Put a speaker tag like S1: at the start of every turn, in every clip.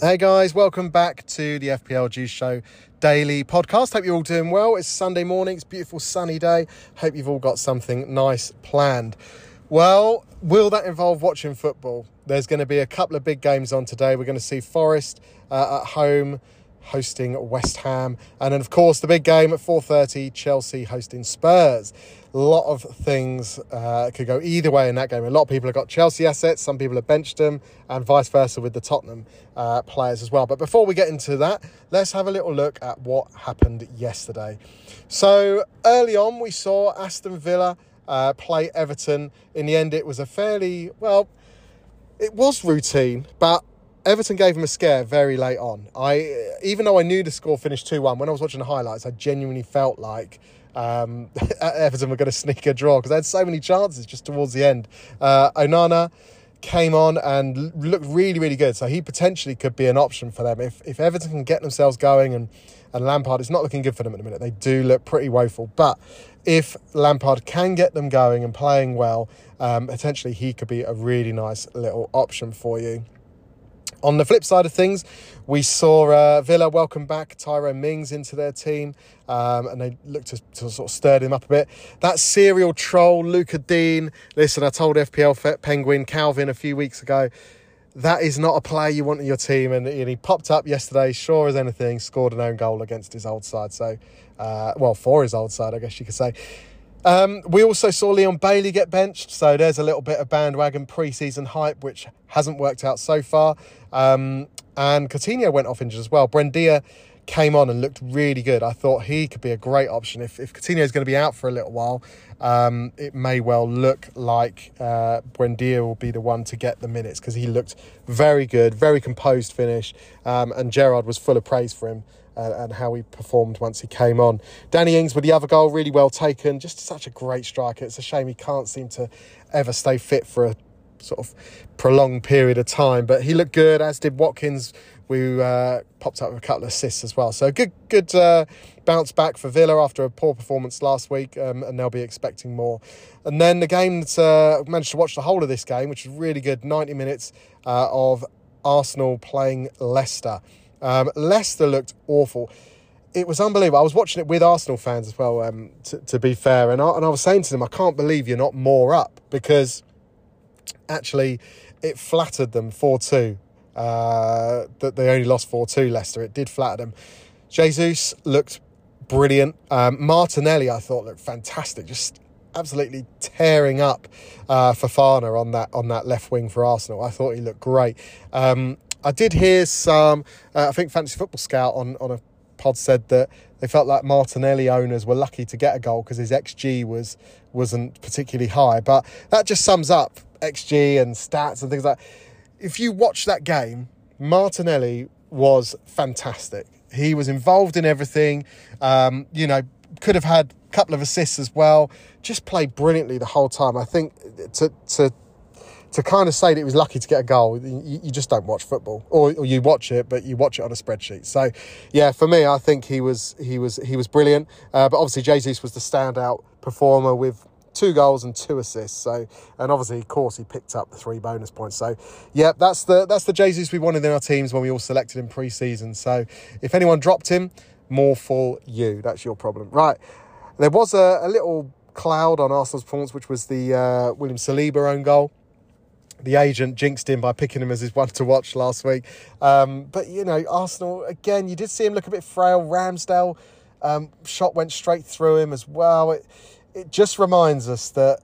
S1: Hey guys, welcome back to the FPL Juice Show daily podcast. Hope you're all doing well. It's Sunday morning, it's beautiful sunny day. Hope you've all got something nice planned. Well, will that involve watching football? There's going to be a couple of big games on today. We're going to see Forest uh, at home hosting West Ham, and then of course the big game at 4:30, Chelsea hosting Spurs. A lot of things uh, could go either way in that game. A lot of people have got Chelsea assets, some people have benched them, and vice versa with the Tottenham uh, players as well. But before we get into that, let's have a little look at what happened yesterday. So early on, we saw Aston Villa. Uh, play Everton. In the end, it was a fairly well. It was routine, but Everton gave him a scare very late on. I even though I knew the score finished two one, when I was watching the highlights, I genuinely felt like um, Everton were going to sneak a draw because they had so many chances just towards the end. Uh, Onana came on and looked really, really good. So he potentially could be an option for them if if Everton can get themselves going and and Lampard. It's not looking good for them at the minute. They do look pretty woeful, but if Lampard can get them going and playing well, um, potentially he could be a really nice little option for you. On the flip side of things, we saw uh, Villa welcome back Tyrone Mings into their team, um, and they looked to, to, sort of stir him up a bit. That serial troll, Lucas Digne. Listen, I told FPL Penguin Calvin a few weeks ago that is not a player you want in your team. And, and, he popped up yesterday, sure as anything, scored an own goal against his old side. So, uh, well, for his old side, I guess you could say. Um, we also saw Leon Bailey get benched, so there's a little bit of bandwagon preseason hype, which hasn't worked out so far. Um, and Coutinho went off injured as well. Buendia came on and looked really good. I thought he could be a great option. If, if Coutinho is going to be out for a little while, um, it may well look like uh, Buendia will be the one to get the minutes because he looked very good, very composed finish, um, and Gerrard was full of praise for him. Uh, and how he performed once he came on. Danny Ings with the other goal, really well taken. Just such a great striker. It's a shame he can't seem to ever stay fit for a sort of prolonged period of time. But he looked good, as did Watkins we uh, popped up with a couple of assists as well. So good, good uh, bounce back for Villa after a poor performance last week, um, and they'll be expecting more. And then the game that uh, managed to watch the whole of this game, which was really good, ninety minutes uh, of Arsenal playing Leicester. Um, Leicester looked awful. It was unbelievable. I was watching it with Arsenal fans as well. Um, to, to be fair, and I, and I was saying to them, I can't believe you're not more up because actually it flattered them four two uh, that they only lost 4 2 Leicester. It did flatter them. Jesus looked brilliant. Um, Martinelli, I thought, looked fantastic. Just absolutely tearing up uh, Fofana on that on that left wing for Arsenal. I thought he looked great. Um, I did hear some. Uh, I think Fantasy Football Scout on on a pod said that they felt like Martinelli owners were lucky to get a goal because his xG was wasn't particularly high. But that just sums up xG and stats and things like. That if you watch that game, Martinelli was fantastic. He was involved in everything. Um, you know, could have had a couple of assists as well. Just played brilliantly the whole time. I think to to to kind of say that he was lucky to get a goal, you, you just don't watch football, or, or, you watch it, but you watch it on a spreadsheet. So, yeah, for me, I think he was he was he was brilliant. Uh, but obviously, Jesus was the standout performer with two goals and two assists. So, and obviously, of course, he picked up the three bonus points. So, yeah, that's the that's the Jesus we wanted in our teams when we all selected him pre-season. So, if anyone dropped him, more for you. That's your problem, right? There was a, a little cloud on Arsenal's performance, which was the uh, William Saliba own goal. The agent jinxed him by picking him as his one to watch last week. Um, but you know, Arsenal again, you did see him look a bit frail. Ramsdale um, shot went straight through him as well. It, it just reminds us that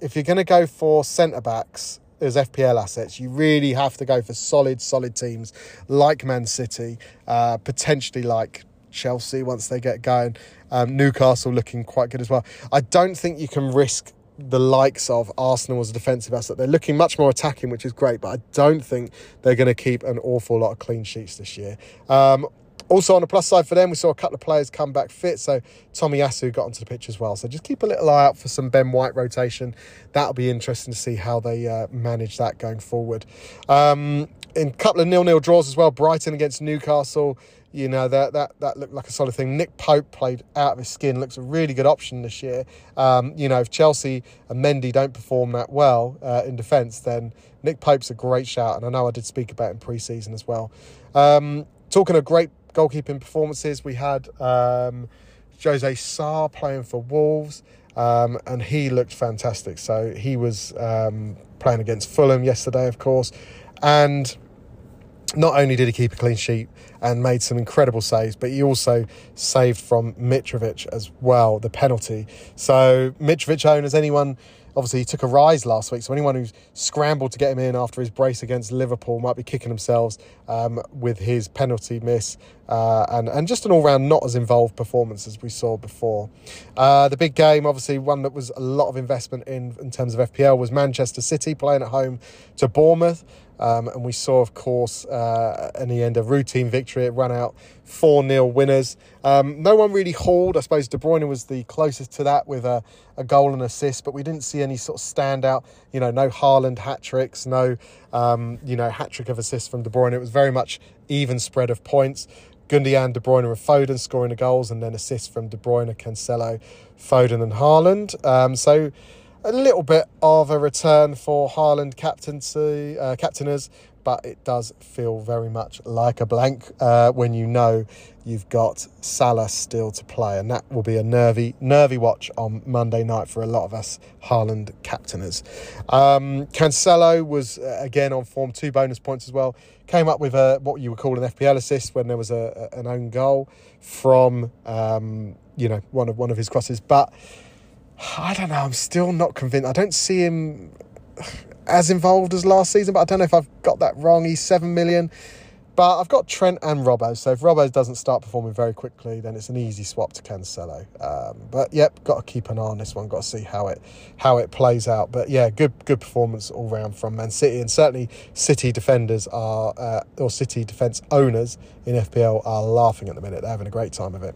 S1: if you're going to go for centre backs as FPL assets, you really have to go for solid, solid teams like Man City, uh, potentially like Chelsea once they get going. Um, Newcastle looking quite good as well. I don't think you can risk the likes of Arsenal as a defensive asset. They're looking much more attacking, which is great, but I don't think they're going to keep an awful lot of clean sheets this year. Um, also, on the plus side for them, we saw a couple of players come back fit. So Tomiyasu got onto the pitch as well. So just keep a little eye out for some Ben White rotation. That'll be interesting to see how they uh, manage that going forward. Um, in a couple of nil-nil draws as well. Brighton against Newcastle. You know that that that looked like a solid thing. Nick Pope played out of his skin. Looks a really good option this year. Um, you know, if Chelsea and Mendy don't perform that well uh, in defence, then Nick Pope's a great shout. And I know I did speak about him pre-season as well. Um, talking of great goalkeeping performances, we had um, Jose Sá playing for Wolves, um, and he looked fantastic. So he was um, playing against Fulham yesterday, of course, and not only did he keep a clean sheet and made some incredible saves, but he also saved from Mitrovic as well, the penalty. So Mitrovic owners, anyone obviously he took a rise last week, so anyone who's scrambled to get him in after his brace against Liverpool might be kicking themselves um, with his penalty miss uh, and and just an all round not as involved performance as we saw before. Uh, the big game, obviously one that was a lot of investment in in terms of FPL, was Manchester City playing at home to Bournemouth. Um, and we saw, of course, uh, in the end, a routine victory. It ran out 4 0 winners. Um, no one really hauled. I suppose De Bruyne was the closest to that with a, a goal and assist, but we didn't see any sort of standout, you know, no Haaland hat tricks, no, um, you know, hat trick of assists from De Bruyne. It was very much even spread of points. Gundogan, De Bruyne, and Foden scoring the goals, and then assists from De Bruyne, Cancelo, Foden, and Haaland. Um, so, a little bit of a return for Haaland captaincy, uh, captainers, but it does feel very much like a blank uh, when you know you've got Salah still to play, and that will be a nervy, nervy watch on Monday night for a lot of us Haaland captainers. Um, Cancelo was uh, again on form, two bonus points as well. Came up with a what you would call an FPL assist when there was a, a an own goal from um, you know one of one of his crosses, but I don't know. I'm still not convinced. I don't see him as involved as last season, but I don't know if I've got that wrong. He's seven million, but I've got Trent and Robbo. So if Robbo doesn't start performing very quickly, then it's an easy swap to Cancelo. Um, but yep, got to keep an eye on this one. Got to see how it how it plays out. But yeah, good good performance all round from Man City, and certainly City defenders are uh, or City defence owners in FPL are laughing at the minute. They're having a great time of it.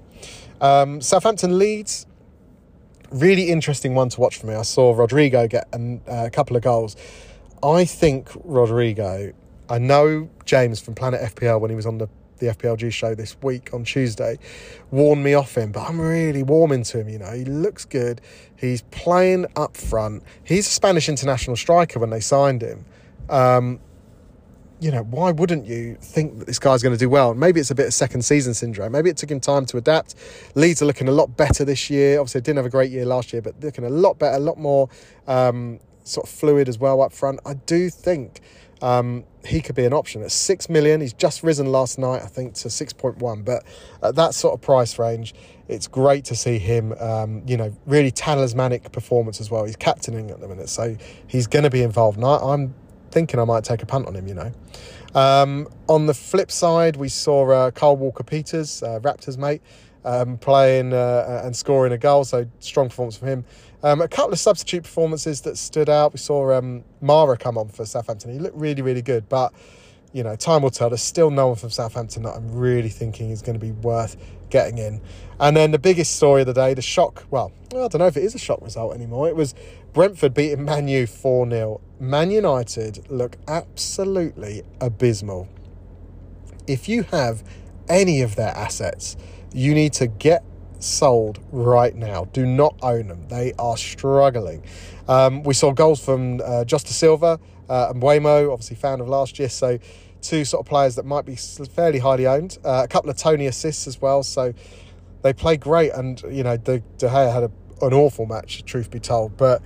S1: Um, Southampton Leeds really interesting one to watch for me. I saw Rodrigo get a, a couple of goals. I think Rodrigo, I know James from Planet FPL when he was on the, the FPLG show this week on Tuesday, warned me off him, but I'm really warming to him. You know, he looks good. He's playing up front. He's a Spanish international striker when they signed him. Um, you know, why wouldn't you think that this guy's going to do well? Maybe it's a bit of second season syndrome. Maybe it took him time to adapt. Leeds are looking a lot better this year. Obviously, didn't have a great year last year, but looking a lot better, a lot more um, sort of fluid as well up front. I do think um, he could be an option at six million. He's just risen last night, I think, to six point one. But at that sort of price range, it's great to see him. Um, you know, really talismanic performance as well. He's captaining at the minute, so he's going to be involved. And I, am thinking I might take a punt on him, you know. Um, on the flip side, we saw uh, Kyle Walker Peters, uh, Raptors mate, um, playing uh, and scoring a goal, so strong performance from him. Um, a couple of substitute performances that stood out. We saw um, Mara come on for Southampton. He looked really, really good, but you know, time will tell. There's still no one from Southampton that I'm really thinking is going to be worth getting in. And then the biggest story of the day, the shock. Well, I don't know if it is a shock result anymore. It was Brentford beating Man U 4 0. Man United look absolutely abysmal. If you have any of their assets, you need to get sold right now. Do not own them. They are struggling. Um, we saw goals from uh, Josh Dasilva uh, and Mbeumo, obviously fan of last year. So two sort of players that might be fairly highly owned. Uh, a couple of Toney assists as well. So they play great. And, you know, De, De Gea had a, an awful match, truth be told. But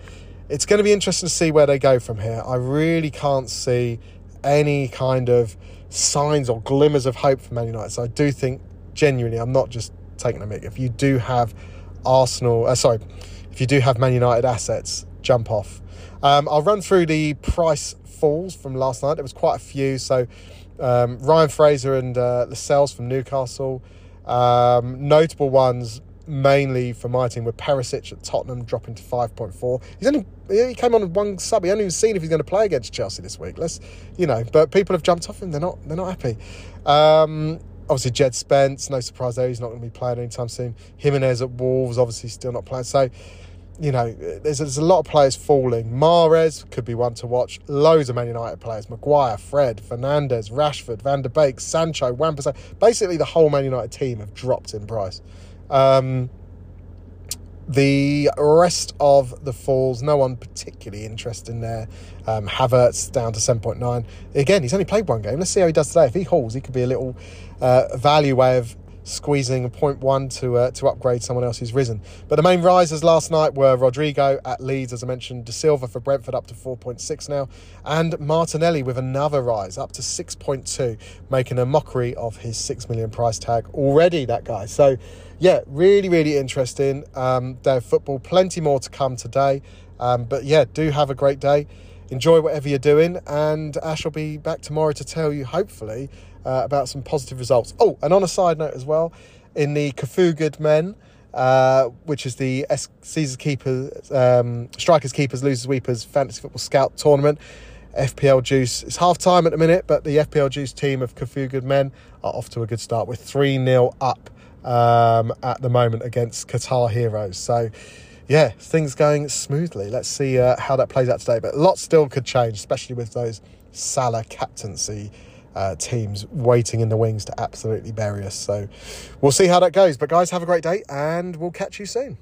S1: it's going to be interesting to see where they go from here. I really can't see any kind of signs or glimmers of hope for Man United. So I do think, genuinely, I'm not just taking a mick. If you do have Arsenal, uh, sorry, if you do have Man United assets, jump off. Um, I'll run through the price falls from last night. There was quite a few. So um, Ryan Fraser and uh, Lascelles from Newcastle. Um, notable ones mainly for my team were Perisic at Tottenham dropping to 5.4. He's only he came on one sub. He hasn't even seen if he's going to play against Chelsea this week. Let's you know, but people have jumped off him. They're not they're not happy. Um, obviously Jed Spence, no surprise there. He's not going to be playing anytime soon. Jimenez at Wolves, obviously still not playing. So you know, there's, there's a lot of players falling. Mares could be one to watch. Loads of Man United players. Maguire, Fred, Fernandes, Rashford, Van der Beek, Sancho, wan Basically, the whole Man United team have dropped in price. Um, The rest of the falls, no one particularly interested in there. Um, Havertz down to 7.9. Again, he's only played one game. Let's see how he does today. If he hauls, he could be a little uh, value way of squeezing a point one to uh, to upgrade someone else who's risen. But the main risers last night were Rodrigo at Leeds, as I mentioned, Dasilva for Brentford up to 4.6 now, and Martinelli with another rise up to 6.2, making a mockery of his six million price tag already. That guy. So, yeah, really, really interesting um, of football. Plenty more to come today. Um, but yeah, do have a great day. Enjoy whatever you're doing, and Ash will be back tomorrow to tell you, hopefully, uh, about some positive results. Oh, and on a side note as well, in the Good Men, uh, which is the S- Caesars Keepers, um, Strikers Keepers, Losers Weepers Fantasy Football Scout Tournament. FPL Juice. It's half time at the minute, but the FPL Juice team of Good Men are off to a good start with 3 0 up um, at the moment against Qatar Heroes. So, yeah, things going smoothly. Let's see uh, how that plays out today. But lots still could change, especially with those Salah captaincy uh, teams waiting in the wings to absolutely bury us. So we'll see how that goes. But guys, have a great day and we'll catch you soon.